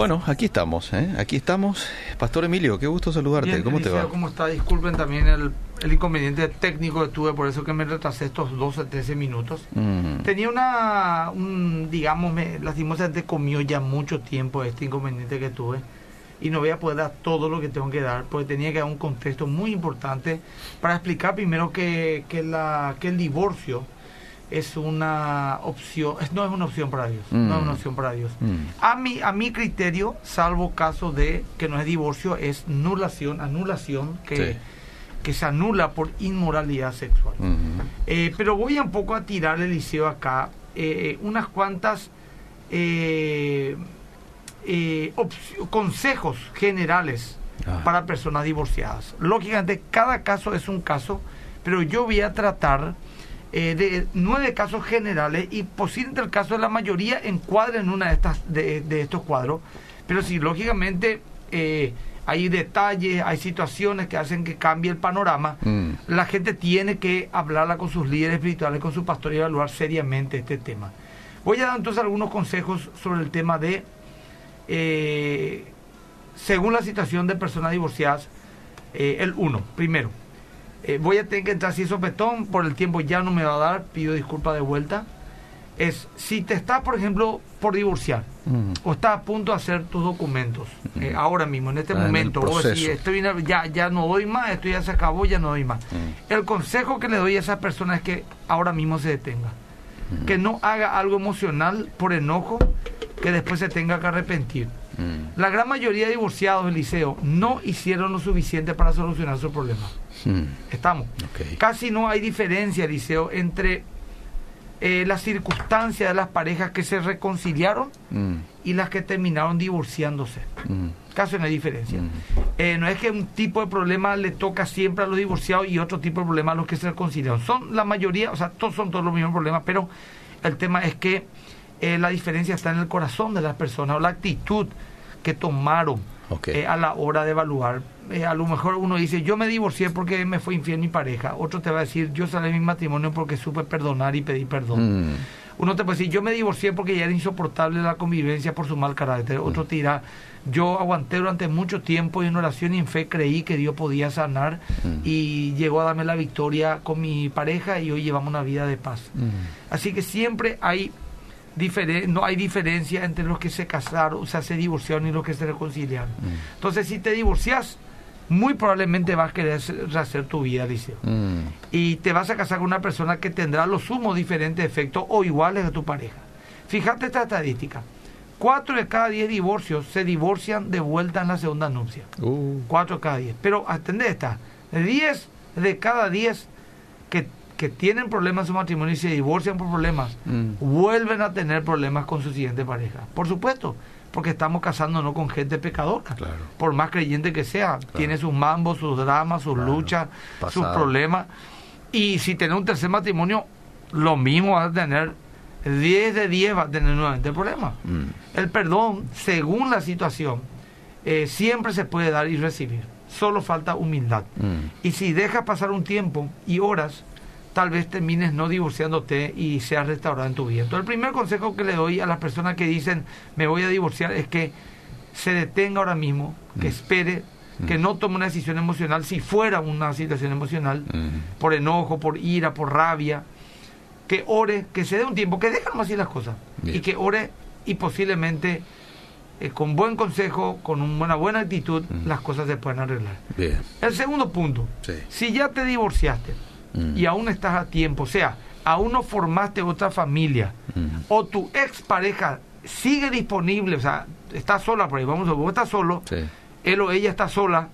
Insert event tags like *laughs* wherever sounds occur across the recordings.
Bueno, aquí estamos, ¿eh? aquí estamos. Pastor Emilio, qué gusto saludarte. Bien, ¿Cómo te va? ¿Cómo está? Disculpen también el, el, inconveniente técnico que tuve, por eso que me retrasé estos 12, 13 minutos. Mm. Tenía una, un, digamos, me, lastimosamente comió ya mucho tiempo este inconveniente que tuve y no voy a poder dar todo lo que tengo que dar, porque tenía que dar un contexto muy importante para explicar primero que, que, la, que el divorcio es una opción, no es una opción para Dios, no es una mm. opción para Dios. Mm. A mi a mi criterio, salvo caso de que no es divorcio, es nulación, anulación que que se anula por inmoralidad sexual. Eh, pero voy un poco a tirar el liceo acá eh, unas cuantas eh, consejos generales ah. para personas divorciadas. Lógicamente, cada caso es un caso, pero yo voy a tratar eh, de nueve casos generales y posiblemente el caso de la mayoría encuadre en una de estas de, estos cuadros. Pero si lógicamente eh, hay detalles hay situaciones que hacen que cambie el panorama. Mm. la gente tiene que hablarla con sus líderes espirituales con su pastor y evaluar seriamente este tema. Voy a dar entonces algunos consejos sobre el tema de eh, según la situación de personas divorciadas el uno primero eh, voy a tener que entrar si sopetón, por el tiempo ya no me va a dar, pido disculpas de vuelta. Es si te estás, por ejemplo, por divorciar o estás a punto de hacer tus documentos, eh, ahora mismo, en este momento, o si estoy ya, ya no doy más, esto ya se acabó, ya no doy más. El consejo que le doy a esa persona es que ahora mismo se detenga, que no haga algo emocional por enojo que después se tenga que arrepentir. La gran mayoría de divorciados del liceo no hicieron lo suficiente para solucionar su problema. Hmm. Estamos. Casi no hay diferencia, Liceo, entre eh, las circunstancias de las parejas que se reconciliaron hmm. y las que terminaron divorciándose. Hmm. Casi no hay diferencia. Eh, no es que un tipo de problema le toca siempre a los divorciados y otro tipo de problema a los que se reconciliaron. Son la mayoría, o sea, todos son todos los mismos problemas, pero el tema es que eh, la diferencia está en el corazón de las personas o la actitud que tomaron a la hora de evaluar eh, a lo mejor uno dice, yo me divorcié porque me fue infiel mi pareja. Otro te va a decir, yo salí de mi matrimonio porque supe perdonar y pedí perdón. Mm. Uno te puede decir, yo me divorcié porque ya era insoportable la convivencia por su mal carácter. Mm. Otro te dirá, yo aguanté durante mucho tiempo y en oración y en fe creí que Dios podía sanar mm. y llegó a darme la victoria con mi pareja y hoy llevamos una vida de paz. Así que siempre hay no hay diferencia entre los que se casaron, o sea, se divorciaron y los que se reconciliaron. Entonces, si te divorcias, muy probablemente vas a querer rehacer tu vida, Liceo. Mm. Y te vas a casar con una persona que tendrá los sumos diferentes efectos o iguales a tu pareja. Fíjate esta estadística. Cuatro de cada diez divorcios se divorcian de vuelta en la segunda nupcia. Uh. Cuatro de cada diez. Pero atende esta. Diez de cada diez que, tienen problemas en su matrimonio y se divorcian por problemas, mm. vuelven a tener problemas con su siguiente pareja. Por supuesto, porque estamos casándonos con gente pecadora. Por más creyente que sea, tiene sus mambos, sus dramas, sus luchas, sus problemas. Y si tiene un tercer matrimonio, lo mismo va a tener. 10 de 10 va a tener nuevamente problemas. Mm. El perdón, según la situación, eh, siempre se puede dar y recibir. Solo falta humildad. Mm. Y si dejas pasar un tiempo y horas, tal vez termines no divorciándote y seas restaurado en tu vida. Entonces, el primer consejo que le doy a las personas que dicen me voy a divorciar es que se detenga ahora mismo, que mm. espere, mm. que no tome una decisión emocional si fuera una situación emocional, mm. por enojo, por ira, por rabia, que ore, que se dé un tiempo, que dejen así las cosas y que ore y posiblemente eh, con buen consejo, con una buena actitud, las cosas se pueden arreglar. El segundo punto, si ya te divorciaste, Mm. y aún estás a tiempo, o sea, aún no formaste otra familia, mm. o tu expareja sigue disponible, o sea, está sola por ahí, vamos a vos estás solo, él o ella está sola,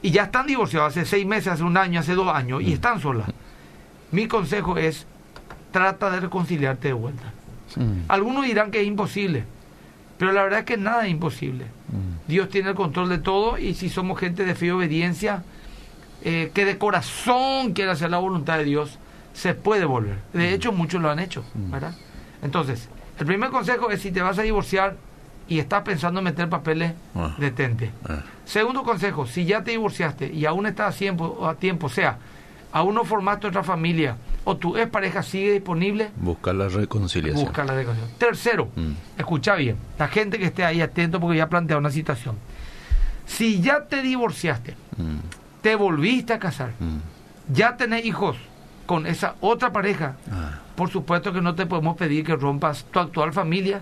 y ya están divorciados hace seis meses, hace un año, hace dos años, y mm. están solas. Mi consejo es, trata de reconciliarte de vuelta. Algunos dirán que es imposible, pero la verdad es que nada es imposible. Dios tiene el control de todo y si somos gente de fe y obediencia, eh, que de corazón quiere hacer la voluntad de Dios, se puede volver. De hecho, muchos lo han hecho. ¿verdad? Entonces, el primer consejo es si te vas a divorciar y estás pensando en meter papeles, ah. detente. Ah. Segundo consejo, si ya te divorciaste y aún estás a tiempo, a tiempo, o sea, aún no formaste otra familia, o tu expareja sigue disponible, buscar la reconciliación. Buscar la reconciliación. Tercero, mm. escucha bien, la gente que esté ahí atento porque ya plantea una situación. Si ya te divorciaste, mm. Te volviste a casar, mm. ya tenés hijos con esa otra pareja, ah. por supuesto que no te podemos pedir que rompas tu actual familia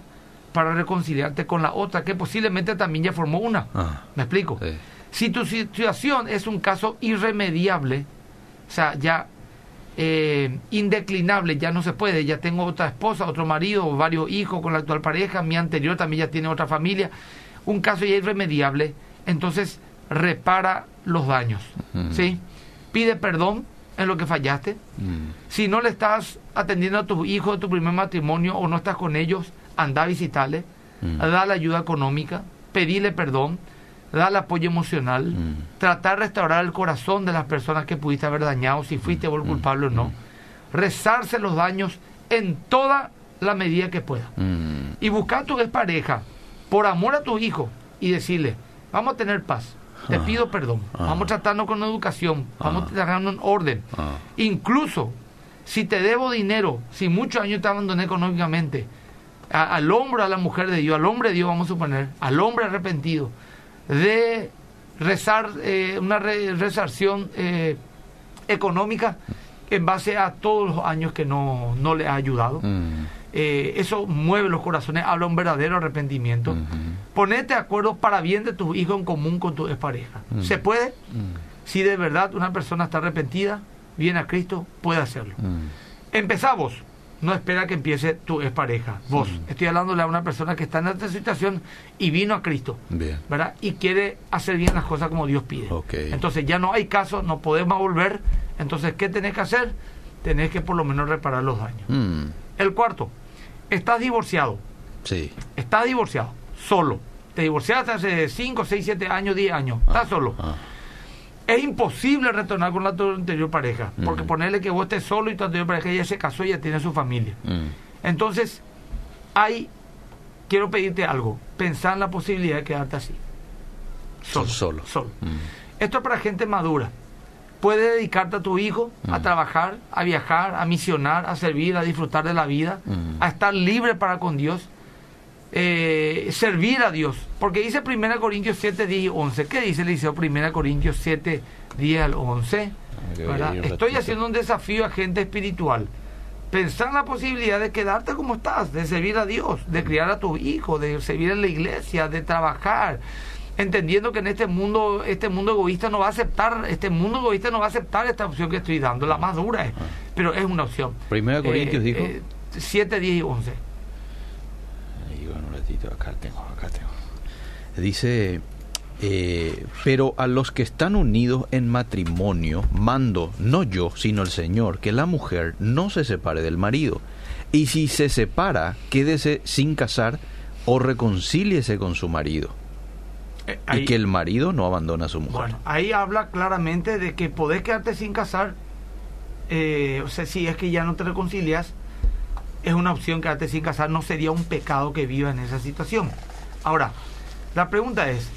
para reconciliarte con la otra, que posiblemente también ya formó una. Ah. ¿Me explico? Si tu situación es un caso irremediable, o sea, ya eh, indeclinable, ya no se puede, ya tengo otra esposa, otro marido, varios hijos con la actual pareja, mi anterior también ya tiene otra familia, un caso ya irremediable, entonces repara los daños, ¿sí? Pide perdón en lo que fallaste. Si no le estás atendiendo a tus hijos de tu primer matrimonio o no estás con ellos, anda a visitarle, da la ayuda económica, pedirle perdón, dar el apoyo emocional, mm. tratar de restaurar el corazón de las personas que pudiste haber dañado, si fuiste vos mm. culpable o no, mm. rezarse los daños en toda la medida que pueda. Y buscar a tu pareja por amor a tus hijos y decirle, vamos a tener paz, te ah. pido perdón, ah. vamos a tratarnos con educación, vamos ah. tratarnos en orden. Incluso si te debo dinero, si muchos años te abandoné económicamente, al hombre, a la mujer de Dios, al hombre de Dios, vamos a suponer, al hombre arrepentido, de rezar eh, una resarción eh, económica en base a todos los años que no, le ha ayudado. Mm. Eh, eso mueve los corazones, habla un verdadero arrepentimiento. Ponete de acuerdo para bien de tus hijos en común con tu pareja. Mm. ¿Se puede? Si de verdad una persona está arrepentida, viene a Cristo, puede hacerlo. Empezamos no espera que empiece tu pareja. Vos, estoy hablándole a una persona que está en esta situación y vino a Cristo, ¿verdad? Y quiere hacer bien las cosas como Dios pide. Entonces ya no hay caso, no podemos volver. Entonces, ¿qué tenés que hacer? Tenés que por lo menos reparar los daños. Mm. El cuarto, estás divorciado. Sí. Estás divorciado, solo. Te divorciaste hace 5, 6, 7 años, 10 años. Estás ah, solo. Ah es imposible retornar con la tu anterior pareja, porque ponerle que vos estés solo y tu anterior pareja ya se casó y ya tiene su familia. Entonces, hay, quiero pedirte algo, pensar en la posibilidad de quedarte así. Solo. Solo. solo. Esto es para gente madura. Puedes dedicarte a tu hijo, a trabajar, a viajar, a misionar, a servir, a disfrutar de la vida, a estar libre para con Dios eh, servir a Dios. Porque dice 1 Corintios 7, 10 y 11. ¿Qué dice el 1 Corintios 7, 10 al 11? Estoy haciendo un desafío a gente espiritual. Pensar en la posibilidad de quedarte como estás, de servir a Dios, de criar a tu hijo, de servir en la iglesia, de trabajar, entendiendo que en este mundo, este mundo egoísta no va a aceptar, este mundo egoísta no va a aceptar esta opción que estoy dando, la más dura es, ah. pero es una opción. 1 Corintios eh, dijo 7, 10 y 11 acá tengo, acá tengo. Dice, eh, pero a los que están unidos en matrimonio, mando, no yo, sino el Señor, que la mujer no se separe del marido. Y si se separa, quédese sin casar o reconcíliese con su marido. Eh, y que el marido no abandona a su mujer. Bueno, ahí habla claramente de que podés quedarte sin casar, eh, o sea, si es que ya no te reconcilias, es una opción quedarte sin casar, no sería un pecado que viva en esa situación. Ahora, la pregunta es,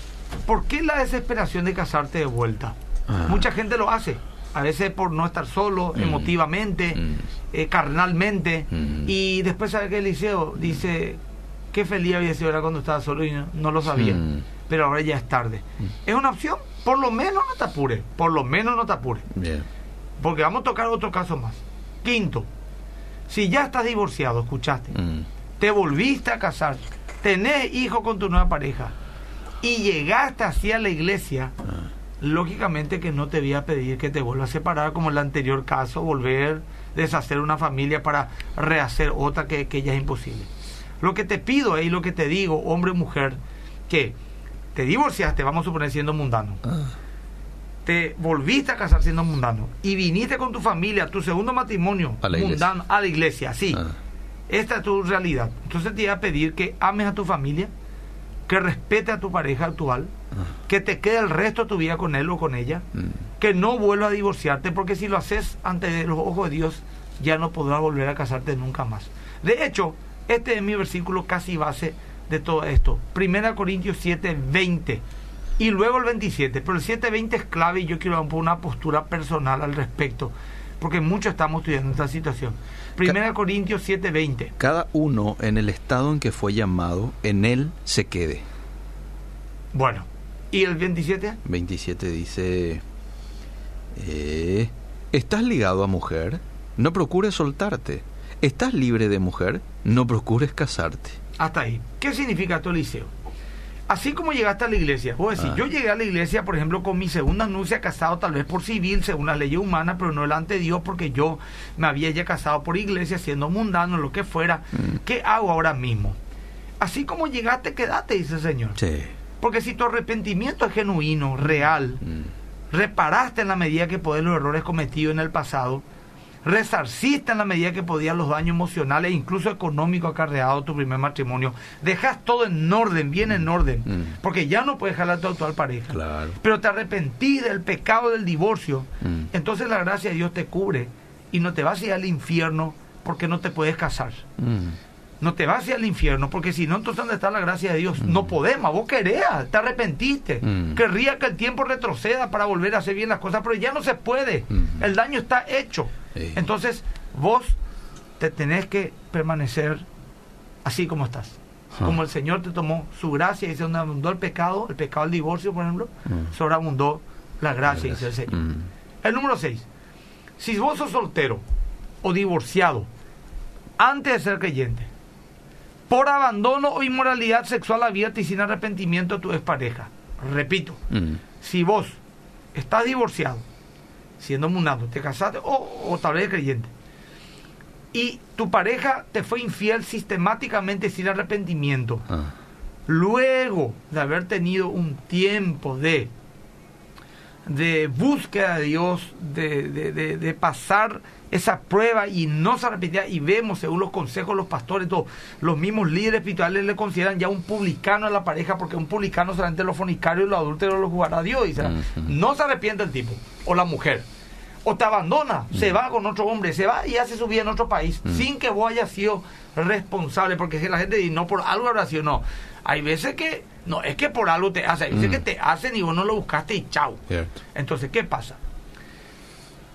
¿por qué la desesperación de casarte de vuelta? Ah. Mucha gente lo hace, a veces por no estar solo, mm. emotivamente, mm. Eh, carnalmente, mm. y después sabe que Eliseo dice, qué feliz había sido ahora cuando estaba solo y no, lo sabía, pero ahora ya es tarde. Es una opción, por lo menos no te apures, por lo menos no te apures. Porque vamos a tocar otro caso más. Quinto, si ya estás divorciado, escuchaste, mm. te volviste a casar, tenés hijo con tu nueva pareja y llegaste hacia la iglesia, ah. lógicamente que no te voy a pedir que te vuelvas a separar como en el anterior caso, volver, deshacer una familia para rehacer otra que, ya es imposible. Lo que te pido y lo que te digo, hombre o mujer, que te divorciaste, vamos a suponer siendo mundano. Ah te volviste a casar siendo mundano y viniste con tu familia, tu segundo matrimonio a mundano, a la iglesia, sí. Ah. Esta es tu realidad. Entonces te voy a pedir que ames a tu familia, que respete a tu pareja actual, ah. que te quede el resto de tu vida con él o con ella, mm. que no vuelva a divorciarte, porque si lo haces ante los ojos de Dios, ya no podrás volver a casarte nunca más. De hecho, este es mi versículo casi base de todo esto. Primera Corintios 7, 20 y luego el 27, pero el 720 es clave y yo quiero dar una postura personal al respecto. porque muchos estamos estudiando esta situación. Primera Ca- Corintios 7:20. Cada uno en el estado en que fue llamado, en él se quede. Bueno, ¿y el 27? 27 dice, eh, ¿estás ligado a mujer? No procures soltarte. ¿Estás libre de mujer? No procures casarte. Hasta ahí. ¿Qué significa esto, Eliseo? Así como llegaste a la iglesia, vos decís, Ah. yo llegué a la iglesia, por ejemplo, con mi segunda anuncia casado, tal vez por civil, según las leyes humanas, pero no delante de Dios, porque yo me había ya casado por iglesia, siendo mundano, lo que fuera. Mm. ¿Qué hago ahora mismo? Así como llegaste, quédate, dice el Señor. Sí. Porque si tu arrepentimiento es genuino, real, Mm. reparaste en la medida que podés los errores cometidos en el pasado, resarciste en la medida que podías los daños emocionales e incluso económicos acarreados tu primer matrimonio, dejas todo en orden, bien en orden, Mm. porque ya no puedes jalar a tu actual pareja, Claro. pero te arrepentís del pecado del divorcio, Mm. entonces la gracia de Dios te cubre y no te vas a ir al infierno porque no te puedes casar. Mm. No te vas a ir al infierno, porque si no, entonces ¿dónde está la gracia de Dios? No podemos, vos querés, te arrepentiste. Mm. Querría que el tiempo retroceda para volver a hacer bien las cosas, pero ya no se puede. Mm. El daño está hecho. Sí. Entonces, vos te tenés que permanecer así como estás. Ah. Como el Señor te tomó su gracia y se abundó el pecado, el pecado del divorcio, por ejemplo, Mm. sobreabundó la gracia, dice el Señor. Mm. El número 6. Si vos sos soltero o divorciado antes de ser creyente, por abandono o inmoralidad sexual abierta y sin arrepentimiento de tu expareja. Repito, Mm. si vos estás divorciado, siendo mundano, te casaste o, o tal vez creyente, y tu pareja te fue infiel sistemáticamente sin arrepentimiento, Ah. luego de haber tenido un tiempo de de búsqueda de Dios, de, de- de- de pasar esa prueba y no se arrepentía y vemos según los consejos de los pastores, todos, los mismos líderes espirituales le consideran ya un publicano a la pareja porque un publicano solamente los fornicarios y los adúlteros los jugará a Dios. No se arrepiente el tipo o la mujer. O te abandona, se va con otro hombre, se va y hace su vida en otro país, Mm. sin que vos hayas sido responsable, porque si la gente dice, no por algo habrá sido, no. Hay veces que, no, es que por algo te hace, hay veces Mm. que te hacen y vos no lo buscaste y chao. Cierto. Entonces, ¿qué pasa?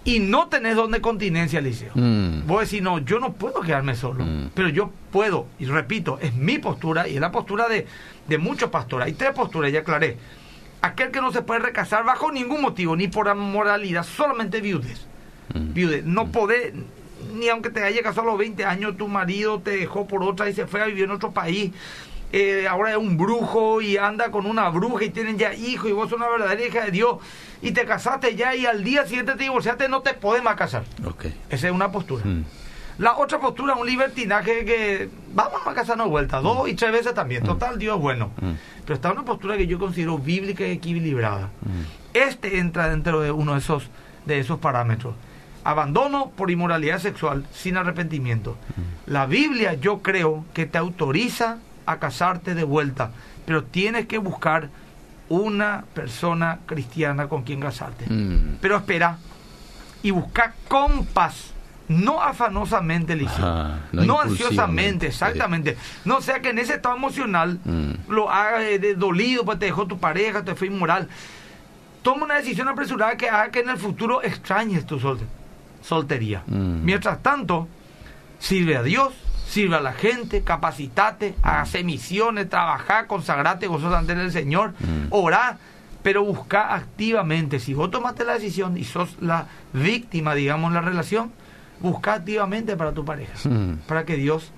Y no tenés donde continencia, Liceo. Mm. Vos decís, no, yo no puedo quedarme solo, Mm. pero yo puedo, y repito, es mi postura y es la postura de, de muchos pastores. Hay tres posturas, ya aclaré. Aquel que no se puede recasar bajo ningún motivo, ni por moralidad, solamente viudes. Mm. Viudes, no podés, ni aunque te haya casado a los 20 años, tu marido te dejó por otra y se fue a vivir en otro país. eh, ahora es un brujo y anda con una bruja y tienen ya hijos y vos sos una verdadera hija de Dios y te casaste ya y al día siguiente te divorciaste, no te podés más casar. Ok. Esa es una postura. Mm. La otra postura un libertinaje que vamos a casarnos de vuelta, dos y tres veces también. Total, Dios bueno. Mm. Pero está una postura que yo considero bíblica y equilibrada. Mm. Este entra dentro de uno de esos, de esos parámetros. Abandono por inmoralidad sexual sin arrepentimiento. La Biblia yo creo que te autoriza a casarte de vuelta, pero tienes que buscar una persona cristiana con quien casarte. Mm. Pero espera y busca con paz, no afanosamente, Eliseo. Ajá, no, no ansiosamente, exactamente. No sea que en ese estado emocional Mm. lo haga de, de dolido, pues te dejó tu pareja, te fue inmoral. Toma una decisión apresurada que haga que en el futuro extrañes tu sol- soltería. Mm. Mientras tanto, sirve a Dios, sirve a la gente, capacitate, hace misiones, trabaja, consagrate gozosamente en el Señor, Mm. orá, pero busca activamente. Si vos tomaste la decisión y sos la víctima, digamos, la relación, busca activamente para tu pareja, Mm. para que Dios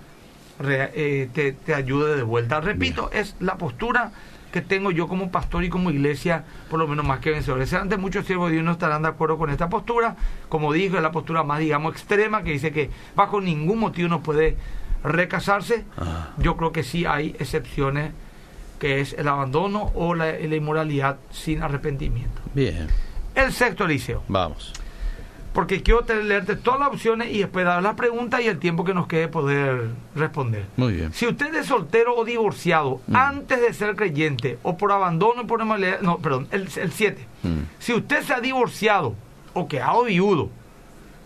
re- eh, te, te ayude de vuelta. Repito, es la postura que tengo yo como pastor y como iglesia, por lo menos más que vencedores. Ante muchos siervos de Dios no estarán de acuerdo con esta postura. Como dije, es la postura más, digamos, extrema, que dice que bajo ningún motivo no puede recasarse. Ah. Yo creo que sí hay excepciones, que es el abandono o la, la inmoralidad sin arrepentimiento. Bien. El sexto, Eliseo Vamos. Porque quiero te- leerte todas las opciones y después dar las preguntas y el tiempo que nos quede poder responder. Muy bien. Si usted es soltero o divorciado Mm. antes de ser creyente o por abandono o por inmoralidad, no, perdón, el 7. Mm. Si usted se ha divorciado o quedado viudo,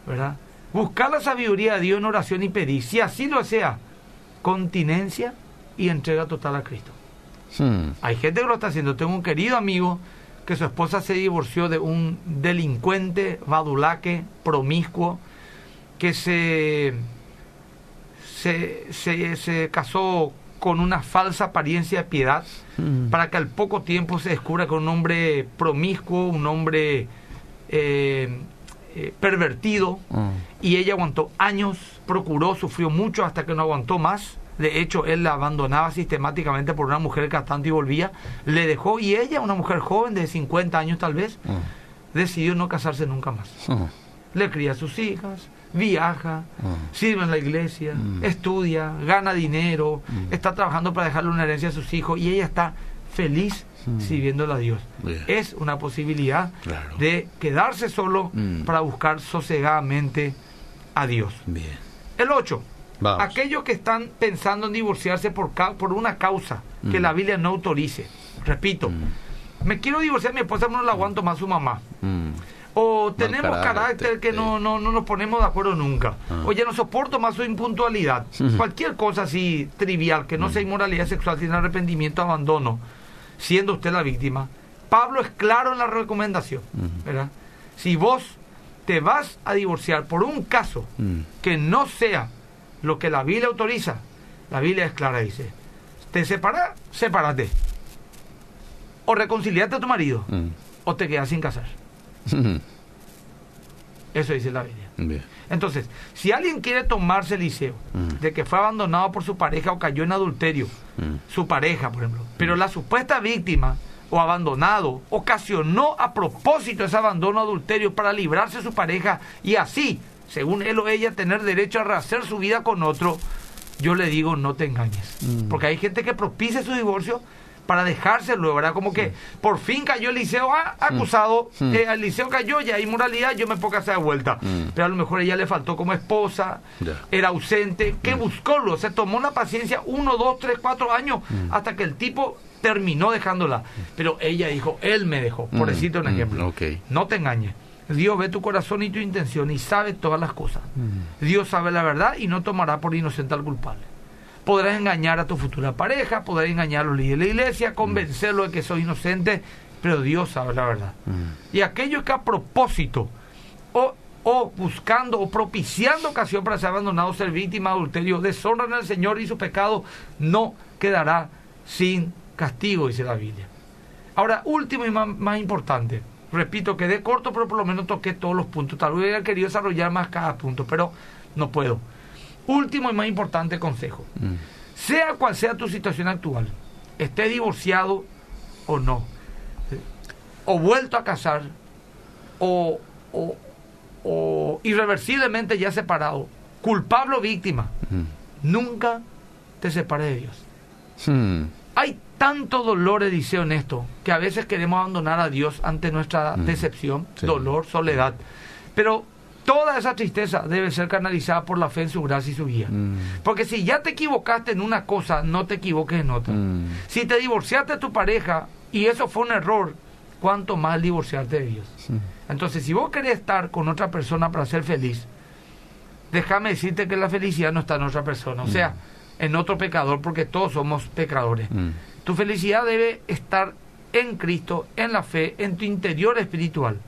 ¿verdad? Buscar la sabiduría de Dios en oración y pedir, si así lo sea, continencia y entrega total a Cristo. Mm. Hay gente que lo está haciendo. Tengo un querido amigo que su esposa se divorció de un delincuente, badulaque, promiscuo, que se, se, se, se casó con una falsa apariencia de piedad, Mm. para que al poco tiempo se descubra que un hombre promiscuo, un hombre eh, eh, pervertido, Mm. y ella aguantó años, procuró, sufrió mucho hasta que no aguantó más. De hecho, él la abandonaba sistemáticamente por una mujer que tanto y volvía. Le dejó y ella, una mujer joven de 50 años tal vez, Mm. decidió no casarse nunca más. Mm. Le cría a sus hijas, viaja, Mm. sirve en la iglesia, Mm. estudia, gana dinero, Mm. está trabajando para dejarle una herencia a sus hijos y ella está feliz Mm. sirviéndole a Dios. Es una posibilidad Claro. de quedarse solo para buscar sosegadamente a Dios. Bien. El 8. Vamos. Aquellos que están pensando en divorciarse por, ca- por una causa que Mm. la Biblia no autorice. Repito, Mm. me quiero divorciar mi esposa, no la aguanto más su mamá. Mm. O tenemos carácter, carácter, que no, no, no nos ponemos de acuerdo nunca. Ah. O ya no soporto más su impuntualidad. Cualquier cosa así trivial, que no sea inmoralidad sexual, sin arrepentimiento, abandono, siendo usted la víctima. Pablo es claro en la recomendación. ¿verdad? Si vos te vas a divorciar por un caso Mm. que no sea lo que la Biblia autoriza, la Biblia es clara, dice, te separas, sepárate. O reconciliate a tu marido, Mm. o te quedas sin casar. Mm. Eso dice la Biblia. Bien. Entonces, si alguien quiere tomarse el liceo Mm. de que fue abandonado por su pareja o cayó en adulterio, Mm. su pareja, por ejemplo, pero la supuesta víctima o abandonado ocasionó a propósito ese abandono adulterio para librarse de su pareja y así, según él o ella, tener derecho a rehacer su vida con otro, yo le digo, no te engañes. Mm. Porque hay gente que propicia su divorcio para dejárselo, ¿verdad? Como que por fin cayó el liceo ah, acusado, Mm. eh, el liceo cayó, ya hay moralidad, yo me puedo casar de vuelta. Mm. Pero a lo mejor ella le faltó como esposa, Ya. era ausente, que buscólo, se tomó la paciencia uno, dos, tres, cuatro años hasta que el tipo terminó dejándola. Pero ella dijo, él me dejó, por Mm, decirte un mm, ejemplo. No te engañes. Dios ve tu corazón y tu intención y sabe todas las cosas. Mm. Dios sabe la verdad y no tomará por inocente al culpable. Podrás engañar a tu futura pareja, podrás engañar a los líderes de la iglesia, convencerlo de que sos inocente, pero Dios sabe la verdad. Mm. Y aquellos que a propósito o, o buscando o propiciando ocasión para ser abandonado, ser víctima de adulterio, deshonran al Señor y su pecado no quedará sin castigo, dice la Biblia. Ahora, último y más, más importante, repito, quedé corto, pero por lo menos toqué todos los puntos. Tal vez hubiera querido desarrollar más cada punto, pero no puedo. Último y más importante consejo. Mm. Sea cual sea tu situación actual, esté divorciado o no, o vuelto a casar, o, o- o irreversiblemente ya separado, culpable o víctima, Mm. nunca te separes de Dios. Mm. Hay tanto dolor, Eliseo, en esto, que a veces queremos abandonar a Dios ante nuestra Mm. decepción, Sí. dolor, soledad. Pero toda esa tristeza debe ser canalizada por la fe en su gracia y su guía. Mm. Porque si ya te equivocaste en una cosa, no te equivoques en otra. Mm. Si te divorciaste de tu pareja y eso fue un error, ¿cuánto más divorciarte de Dios? Mm. Entonces, si vos querés estar con otra persona para ser feliz, déjame decirte que la felicidad no está en otra persona, o sea, en otro pecador, porque todos somos pecadores. Tu felicidad debe estar en Cristo, en la fe, en tu interior espiritual.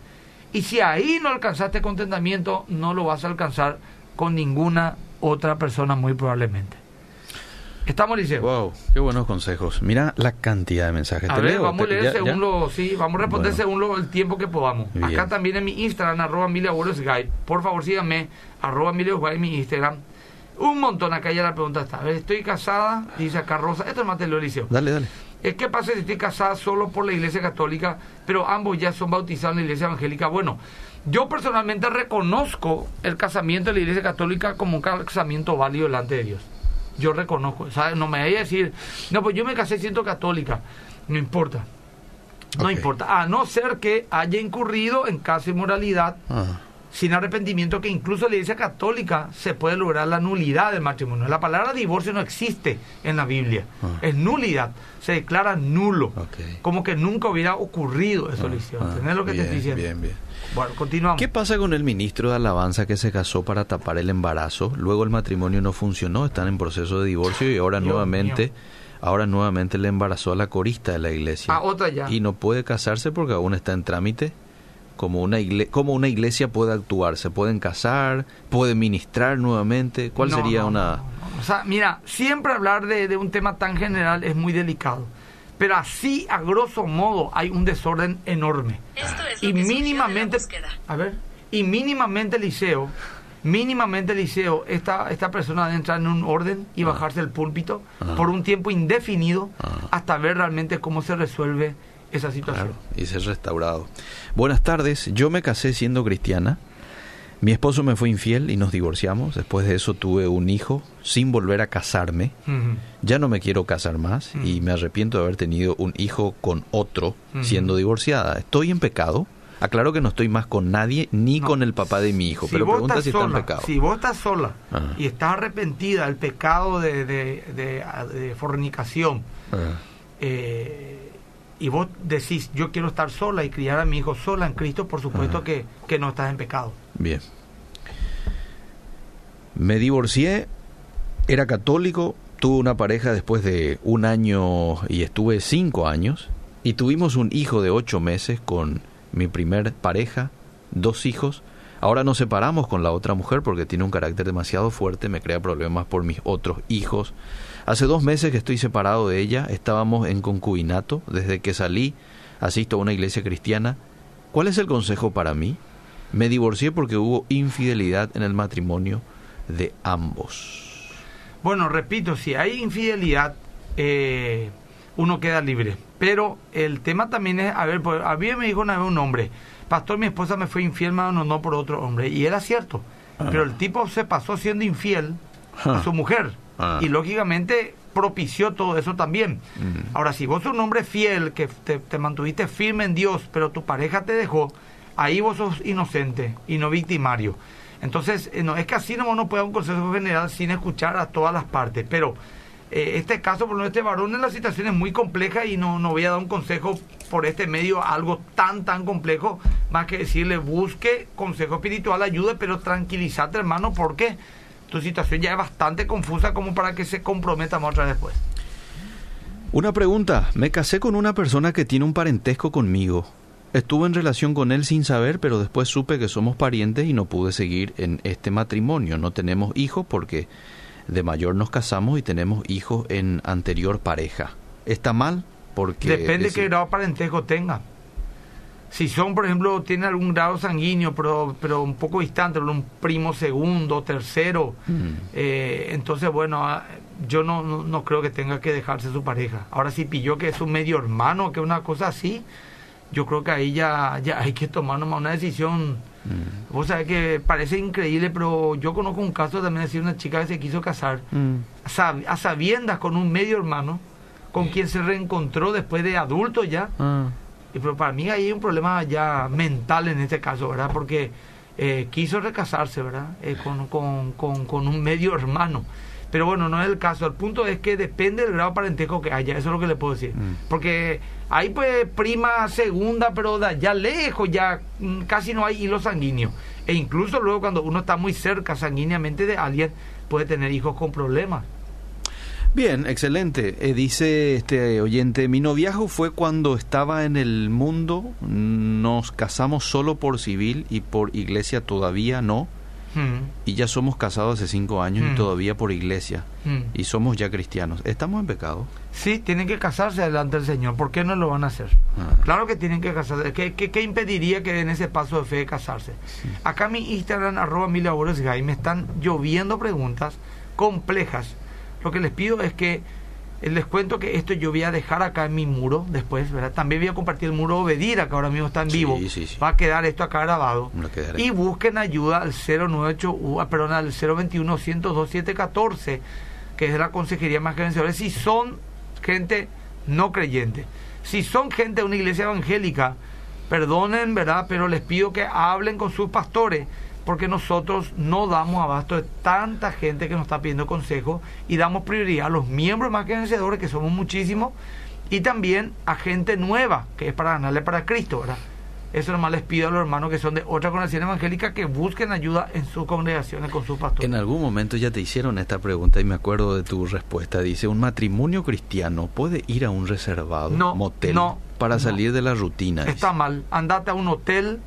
Y si ahí no alcanzaste contentamiento, no lo vas a alcanzar con ninguna otra persona muy probablemente. ¿Estamos, Liceo? Wow, qué buenos consejos. Mira la cantidad de mensajes. A ¿Te ver, leo? vamos a ¿Te- leer ya- según ya? lo, sí, vamos a responder Bueno. según lo, el tiempo que podamos. Bien. Acá también en mi Instagram, arroba. Por favor, síganme, arroba en mi Instagram. Un montón, acá ya la pregunta está. A ver, estoy casada, dice acá Rosa. Esto es Mateo Eliseo. Dale, dale. Es que pasa si estoy casada solo por la iglesia católica, pero ambos ya son bautizados en la iglesia evangélica. Bueno, yo personalmente reconozco el casamiento de la iglesia católica como un casamiento válido delante de Dios. Yo reconozco, ¿sabes? No me vaya a decir, no, pues yo me casé siendo católica. No importa. No importa. A no ser que haya incurrido en caso de inmoralidad Ah. Sin arrepentimiento, que incluso la iglesia católica se puede lograr la nulidad del matrimonio. La palabra divorcio no existe en la Biblia. Ah. Es nulidad. Se declara nulo. Como que nunca hubiera ocurrido eso, Ah, ah, ¿Entendés lo que te bien, estoy diciendo? Bien, bien. Bueno, continuamos. ¿Qué pasa con el ministro de Alabanza que se casó para tapar el embarazo? Luego el matrimonio no funcionó, están en proceso de divorcio y ahora Dios nuevamente mío. ahora nuevamente le embarazó a la corista de la iglesia. Ah, otra ya. Y no puede casarse porque aún está en trámite. Como una, iglesia, como una iglesia puede actuar? ¿Se pueden casar? ¿Puede ministrar nuevamente? ¿Cuál sería una...? o sea, mira, siempre hablar de, de un tema tan general es muy delicado. Pero así, a grosso modo, hay un desorden enorme. y mínimamente... A ver, y mínimamente liceo mínimamente liceo esta, esta persona debe entrar en un orden y ah. bajarse del púlpito ah. por un tiempo indefinido ah. hasta ver realmente cómo se resuelve esa situación. y ser restaurado. Buenas tardes, yo me casé siendo cristiana. Mi esposo me fue infiel y nos divorciamos. Después de eso tuve un hijo sin volver a casarme. Ya no me quiero casar más y me arrepiento de haber tenido un hijo con otro siendo divorciada. ¿Estoy en pecado? Aclaro que no estoy más con nadie ni con el papá de mi hijo, pero pregunta si está en pecado. Si vos estás sola ah. y estás arrepentida del pecado de, de, fornicación, ah. eh, y vos decís, yo quiero estar sola y criar a mi hijo sola en Cristo, por supuesto que, que no estás en pecado. Bien. Me divorcié, era católico, tuve una pareja después de un año y estuve cinco años, y tuvimos un hijo de ocho meses con mi primer pareja, dos hijos. Ahora nos separamos con la otra mujer porque tiene un carácter demasiado fuerte, me crea problemas por mis otros hijos. Hace dos meses que estoy separado de ella, estábamos en concubinato, desde que salí asisto a una iglesia cristiana. ¿Cuál es el consejo para mí? Me divorcié porque hubo infidelidad en el matrimonio de ambos. Bueno, repito, si hay infidelidad, eh, uno queda libre. Pero el tema también es, a ver, pues, a mí me dijo una vez un hombre, pastor, mi esposa me fue infiel, no, no por otro hombre. Y era cierto. Ah. Pero el tipo se pasó siendo infiel a ah. su mujer. Ah. Y lógicamente propició todo eso también. Ahora, si vos sos un hombre fiel, que te, mantuviste firme en Dios, pero tu pareja te dejó, ahí vos sos inocente y no victimario. Entonces, eh, no es que así no uno puede dar un consejo general sin escuchar a todas las partes, pero eh, este caso, por este varón en la situación es muy compleja y no, no voy a dar un consejo por este medio, algo tan, tan complejo, más que decirle busque consejo espiritual, ayude, pero tranquilízate hermano, porque tu situación ya es bastante confusa como para que se comprometa otra después. Una pregunta, me casé con una persona que tiene un parentesco conmigo. Estuve en relación con él sin saber, pero después supe que somos parientes y no pude seguir en este matrimonio. No tenemos hijos porque de mayor nos casamos y tenemos hijos en anterior pareja. ¿Está mal? Porque Depende de qué grado parentesco tenga. Si son, por ejemplo, tiene algún grado sanguíneo, pero, pero un poco distante, un primo segundo, tercero, mm. eh, entonces, bueno, ah, yo no, no, creo que tenga que dejarse su pareja. Ahora, si pilló que es un medio hermano, que una cosa así, yo creo que ahí ya, ya hay que tomar una decisión Mm. Vos sabés que parece increíble, pero yo conozco un caso también de una chica que se quiso casar mm. a sabiendas con un medio hermano con quien se reencontró después de adulto ya. Ah. Y, pero para mí hay un problema ya mental en este caso, ¿verdad? Porque eh, quiso recasarse, ¿verdad? Eh, con, con, con, con un medio hermano. Pero bueno, no es el caso. El punto es que depende del grado parentesco que haya. Eso es lo que le puedo decir. Mm. Porque hay pues prima segunda, pero ya lejos, ya mm, casi no hay hilo sanguíneo. E incluso luego cuando uno está muy cerca sanguíneamente de alguien, puede tener hijos con problemas. Bien, excelente. Eh, dice este oyente, mi noviazgo fue cuando estaba en el mundo, nos casamos solo por civil y por iglesia todavía no. Y ya somos casados hace cinco años y todavía por iglesia. Y somos ya cristianos. ¿Estamos en pecado? Sí, tienen que casarse delante del Señor. ¿Por qué no lo van a hacer? Ah. Claro que tienen que casarse. ¿Qué, qué, impediría que den ese paso de fe de casarse? Acá mi Instagram, arroba mi labores me están lloviendo preguntas complejas. Lo que les pido es que eh, les cuento que esto yo voy a dejar acá en mi muro después, ¿verdad? También voy a compartir el muro Obedira, que ahora mismo está en vivo. Va a quedar esto acá grabado. Y busquen ayuda al 098, ah, perdón, al 021 102 714, que es la Consejería Más que Vencedores, si son gente no creyente. Si son gente de una iglesia evangélica, perdonen, ¿verdad? Pero les pido que hablen con sus pastores porque nosotros no damos abasto de tanta gente que nos está pidiendo consejo y damos prioridad a los miembros más que vencedores, que somos muchísimos, y también a gente nueva, que es para ganarle para Cristo, ¿verdad? Eso nomás les pido a los hermanos que son de otra congregación evangélica que busquen ayuda en sus congregaciones con su pastor. En algún momento ya te hicieron esta pregunta y me acuerdo de tu respuesta. Dice, ¿un matrimonio cristiano puede ir a un reservado no, motel no, para salir de la rutina? Está mal. Andate a un hotel,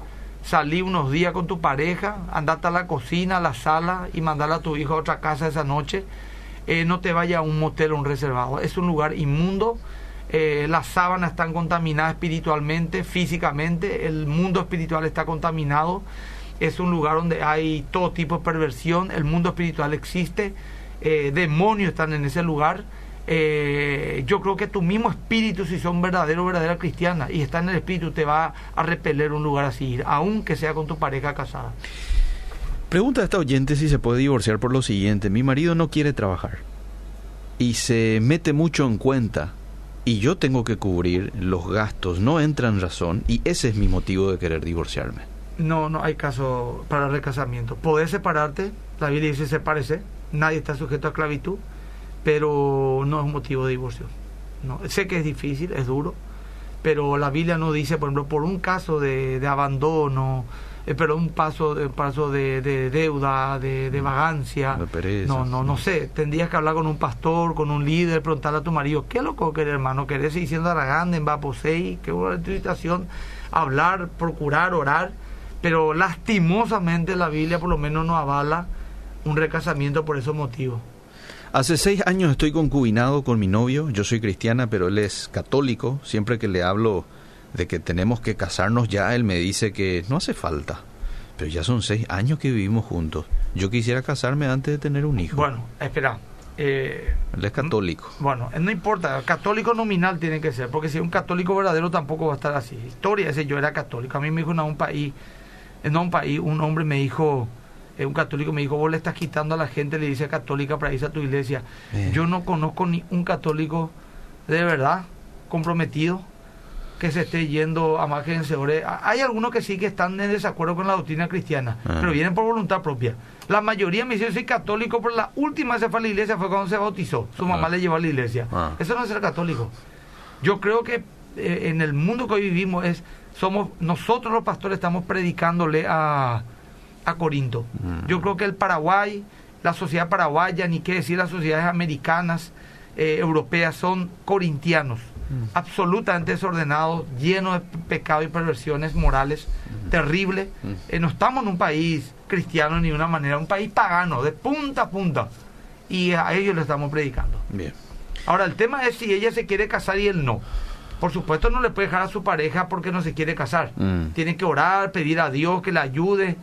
salí unos días con tu pareja, andate a la cocina, a la sala y mandar a tu hijo a otra casa esa noche. Eh, no te vaya a un motel o un reservado. Es un lugar inmundo eh, las sábanas están contaminadas espiritualmente, físicamente, el mundo espiritual está contaminado, es un lugar donde hay todo tipo de perversión, el mundo espiritual existe, eh, demonios están en ese lugar. Eh, yo creo que tu mismo espíritu, si son verdadero o verdadera cristiana y está en el espíritu, te va a repeler un lugar así, aunque sea con tu pareja casada. Pregunta a esta oyente si se puede divorciar por lo siguiente. Mi marido no quiere trabajar y se mete mucho en cuenta y yo tengo que cubrir los gastos, no entra en razón y ese es mi motivo de querer divorciarme. No, no hay caso para recasamiento. Podés separarte, la Biblia dice sepárese, nadie está sujeto a esclavitud, pero no es un motivo de divorcio. No, sé que es difícil, es duro, pero la Biblia no dice, por ejemplo, por un caso de, de abandono, eh, pero un paso de paso de, deuda, de, de vagancia. no, no, no sé. Tendrías que hablar con un pastor, con un líder, preguntarle a tu marido, ¿qué loco querés, hermano? ¿Querés seguir siendo aragán en Vaposei? ¿Qué buena situación? Hablar, procurar, orar. Pero lastimosamente la Biblia por lo menos no avala un recasamiento por esos motivos. Hace seis años estoy concubinado con mi novio. Yo soy cristiana, pero él es católico. Siempre que le hablo de que tenemos que casarnos ya, él me dice que no hace falta. Pero ya son seis años que vivimos juntos. Yo quisiera casarme antes de tener un hijo. Bueno, espera. Eh, él es católico. Bueno, no importa, católico nominal tiene que ser, porque si un católico verdadero tampoco va a estar así. Historia ese yo era católico. A mí me dijo en un país, en un país, un hombre me dijo, eh, un católico me dijo, vos le estás quitando a la gente, le dice católica para irse a tu iglesia. Yo no conozco ni un católico de verdad comprometido que se esté yendo a más vencedores. Hay algunos que sí que están en desacuerdo con la doctrina cristiana, ah. pero vienen por voluntad propia. La mayoría me dice, soy católico, pero la última vez se fue a la iglesia fue cuando se bautizó. Su mamá ah. le llevó a la iglesia. Ah. Eso no es ser católico. Yo creo que eh, en el mundo que hoy vivimos es, somos, nosotros los pastores estamos predicándole a, a Corinto. Mm. Yo creo que el Paraguay, la sociedad paraguaya, ni qué decir las sociedades americanas, eh, europeas, son corintianos Mm. absolutamente desordenado, lleno de pecado y perversiones morales, mm. terrible. Mm. Eh, no estamos en un país cristiano ni de una manera, un país pagano, de punta a punta. Y a ellos le estamos predicando. Bien. Ahora, el tema es si ella se quiere casar y él no. Por supuesto, no le puede dejar a su pareja porque no se quiere casar. Tiene que orar, pedir a Dios que le ayude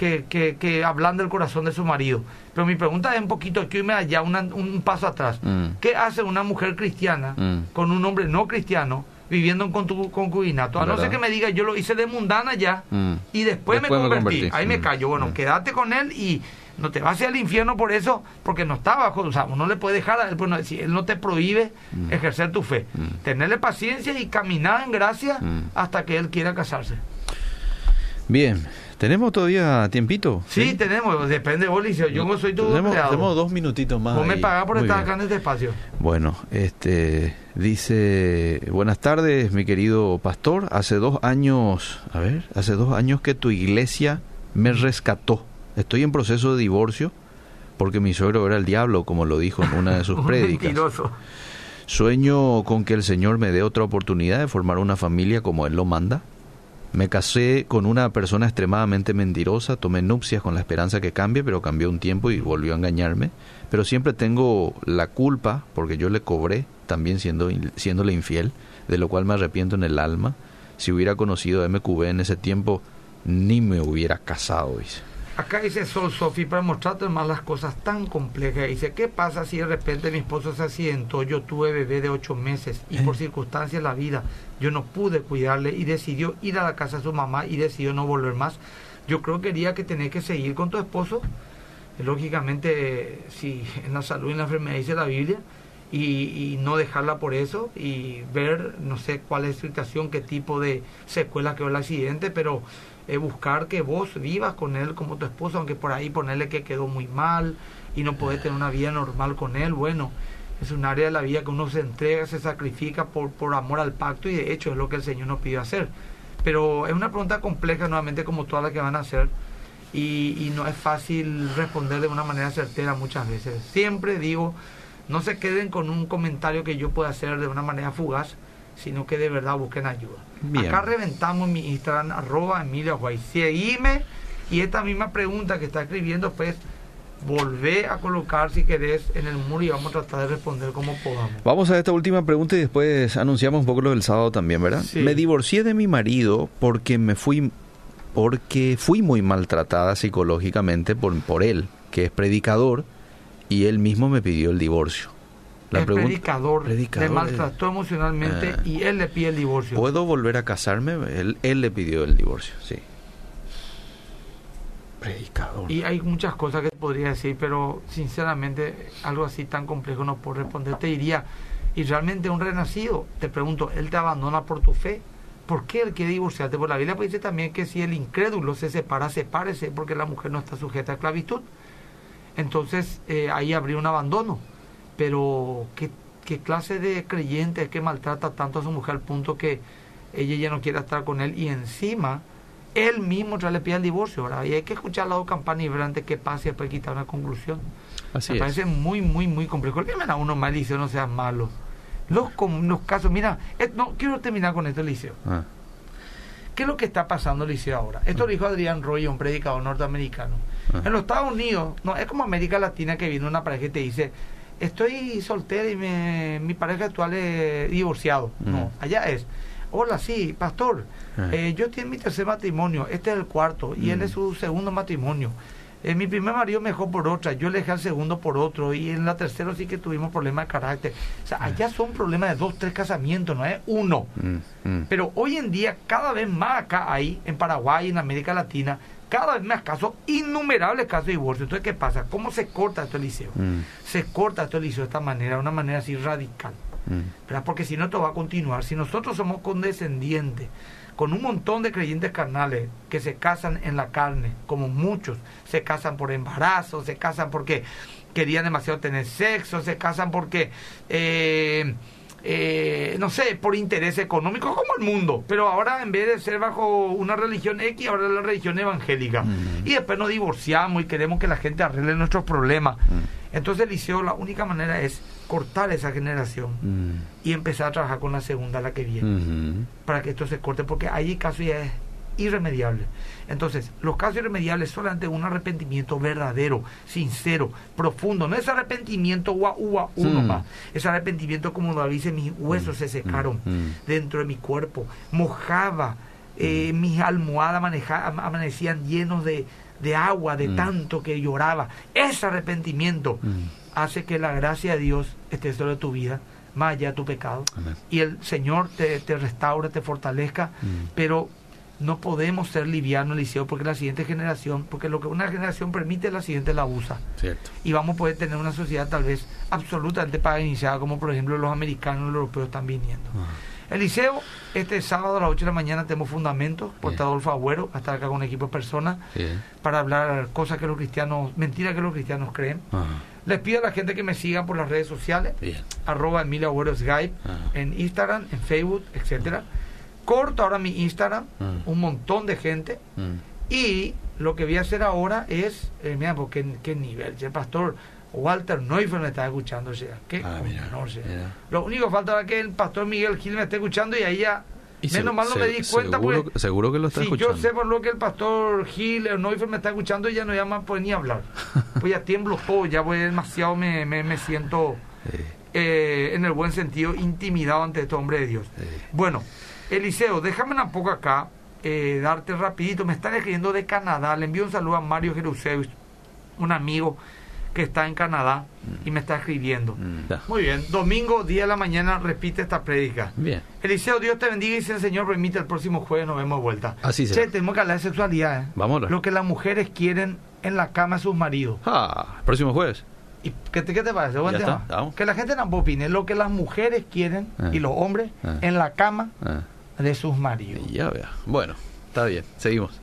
que, que, que del corazón de su marido. Pero mi pregunta es un poquito, que me allá un paso atrás. Mm. ¿Qué hace una mujer cristiana mm. con un hombre no cristiano viviendo con tu concubinato? A no ser que me diga, yo lo hice de mundana ya mm. y después, me convertí. Ahí me callo. Bueno, quédate con él y no te vas al infierno por eso, porque no está bajo, o sea, no le puede dejar a él, bueno, si él no te prohíbe ejercer tu fe. Tenerle paciencia y caminar en gracia hasta que él quiera casarse. Bien, ¿tenemos todavía tiempito? Sí, tenemos, depende vos, Yo soy tu tenemos, tenemos dos minutitos más. Vos me pagás por estar acá en este espacio. Bueno, este dice, buenas tardes, mi querido pastor. Hace dos años, a ver, hace dos años que tu iglesia me rescató. Estoy en proceso de divorcio porque mi suegro era el diablo, como lo dijo en una de sus *laughs* prédicas. Mentiroso. Sueño con que el Señor me dé otra oportunidad de formar una familia como Él lo manda. Me casé con una persona extremadamente mentirosa, tomé nupcias con la esperanza que cambie, pero cambió un tiempo y volvió a engañarme. Pero siempre tengo la culpa, porque yo le cobré, también siendo, siéndole infiel, de lo cual me arrepiento en el alma. Si hubiera conocido a MQB en ese tiempo, ni me hubiera casado, dice. Acá dice Sol Sofi para mostrarte más las cosas tan complejas. Dice, ¿qué pasa si de repente mi esposo se accidentó? Yo tuve bebé de ocho meses y por ¿Eh? circunstancias de la vida yo no pude cuidarle y decidió ir a la casa de su mamá y decidió no volver más. Yo creo que quería que tenés que seguir con tu esposo. Lógicamente, si *laughs* en la salud y en la enfermedad dice la Biblia, y, no dejarla por eso y ver, no sé cuál es la situación, qué tipo de secuela quedó el accidente, pero eh, buscar que vos vivas con él como tu esposo, aunque por ahí ponerle que quedó muy mal y no podés tener una vida normal con él, bueno, es un área de la vida que uno se entrega, se sacrifica por, por amor al pacto y de hecho es lo que el Señor nos pidió hacer. Pero es una pregunta compleja, nuevamente, como todas las que van a hacer. Y no es fácil responder de una manera certera muchas veces. Siempre digo, no se queden con un comentario que yo pueda hacer de una manera fugaz, sino que de verdad busquen ayuda. Bien. Acá reventamos mi Instagram, arroba Emilia Guay. Seguime y esta misma pregunta que está escribiendo, pues volvé a colocar si querés en el muro y vamos a tratar de responder como podamos. Vamos a esta última pregunta y después anunciamos un poco lo del sábado también, ¿verdad? Sí. Me divorcié de mi marido porque me fui porque fui muy maltratada psicológicamente por, por él, que es predicador, y él mismo me pidió el divorcio. La el pregunta, predicador, predicador, le maltrató emocionalmente Ah. y él le pide el divorcio. ¿puedo volver a casarme? Él, él le pidió el divorcio, sí. Predicador. Y hay muchas cosas que podría decir, pero sinceramente algo así tan complejo no puedo responder. Te diría, y realmente un renacido, te pregunto, ¿él te abandona por tu fe? ¿Por qué él quiere divorciarte? Por la Biblia pues dice también que si el incrédulo se separa, sepárese porque la mujer no está sujeta a esclavitud. Entonces eh, ahí habría un abandono. Pero ¿qué, ¿qué clase de creyente es que maltrata tanto a su mujer al punto que ella ya no quiere estar con él y encima él mismo ya le pide el divorcio, ¿verdad? Y hay que escuchar las dos campanas y ver antes qué pasa y después quitar una conclusión. Así Me es. parece muy, muy, muy complejo. Que me da uno mal, Liceo, no sean malos. Los, los casos, mira, eh, no quiero terminar con esto, Liceo. Ah, ¿Qué es lo que está pasando, Liceo, ahora? Esto lo dijo Adrián Roy, un predicador norteamericano. Ah. En los Estados Unidos, no es como América Latina que viene una pareja y te dice, estoy soltera y me- mi pareja actual es divorciado. Mm. No, allá es, hola, sí, pastor, Ah. eh, yo tengo mi tercer matrimonio, este es el cuarto, y él Mm. es su segundo matrimonio. Eh, mi primer marido me dejó por otra, yo le dejé al segundo por otro, y en la tercera sí que tuvimos problemas de carácter. O sea, allá son problemas de dos, tres casamientos, no es uno. mm, mm. Pero hoy en día, cada vez más acá hay, en Paraguay, en América Latina, cada vez más casos, innumerables casos de divorcio. Entonces, ¿qué pasa? ¿Cómo se corta esto el liceo? Mm, Se corta esto el liceo de esta manera, de una manera así radical. mm. ¿verdad? Porque si no, esto va a continuar. Si nosotros somos condescendientes, con un montón de creyentes carnales que se casan en la carne, como muchos, se casan por embarazo, se casan porque querían demasiado tener sexo, se casan porque, eh, eh, no sé, por interés económico, como el mundo. Pero ahora, en vez de ser bajo una religión X, ahora es la religión evangélica. Mm. Y después nos divorciamos y queremos que la gente arregle nuestros problemas. Mm. Entonces, Eliseo, la única manera es cortar esa generación Mm. y empezar a trabajar con la segunda, la que viene, para que esto se corte, porque ahí caso ya es irremediable. Entonces, los casos irremediables solamente un arrepentimiento verdadero, sincero, profundo, no es arrepentimiento ua, ua, uno Mm. más, es arrepentimiento como David dice, mis huesos se secaron Mm. dentro de mi cuerpo, mojaba, eh, mis almohadas maneja- amanecían llenos de, de agua, de Mm. tanto que lloraba. Ese arrepentimiento Mm. hace que la gracia de Dios esté sobre tu vida, más allá de tu pecado. Amén. Y el Señor te, te restaure, te fortalezca, Mm. pero no podemos ser livianos, Eliseo, porque la siguiente generación, porque lo que una generación permite, la siguiente la usa. Cierto. Y vamos a poder tener una sociedad tal vez absolutamente paganizada, como por ejemplo los americanos y los europeos están viniendo. Ah. Eliseo, este sábado a las 8 de la mañana tenemos fundamentos, por. Adolfo Agüero, va a estar acá con un equipo de personas, Bien. para hablar cosas que los cristianos, mentiras que los cristianos creen. Ajá. Les pido a la gente que me siga por las redes sociales, Bien. arroba Emilia Agüero Skype, Ajá. en Instagram, en Facebook, etcétera. Corto ahora mi Instagram, Mm. un montón de gente, Mm. y lo que voy a hacer ahora es, eh, mira, porque qué, qué nivel, el pastor Walter Neufeld me está escuchando, o sea, qué Ah, mira, honor, o sea. mira. Lo único que falta es que el pastor Miguel Gil me esté escuchando y ahí ya, Y menos mal no me di cuenta, seguro, porque seguro que lo está si escuchando. yo sé por lo que el pastor Gil o Neufeld me está escuchando, ya no llama pues ni hablar. *laughs* pues ya tiemblo todo, ya voy demasiado, me, me, me siento Eh, eh, en el buen sentido intimidado ante este hombre de Dios. Bueno, Eliseo, déjame un poco acá, eh, darte rapidito. Me están escribiendo de Canadá. Le envío un saludo a Mario Jeruseus, un amigo que está en Canadá y me está escribiendo. Mm. Muy bien, domingo, día de la mañana, repite esta prédica. Bien. Eliseo, Dios te bendiga y si el Señor permite, el próximo jueves nos vemos de vuelta. Así será. Che, tenemos que hablar de sexualidad. ¿eh? Vamos. Lo que las mujeres quieren en la cama de sus maridos. Ah, próximo jueves. ¿Y qué te, qué te parece? Buen tema. Que la gente tampoco opine. Lo que las mujeres quieren Ah. y los hombres Ah. en la cama Ah, de sus maridos. ya vea. Bueno, está bien. Seguimos.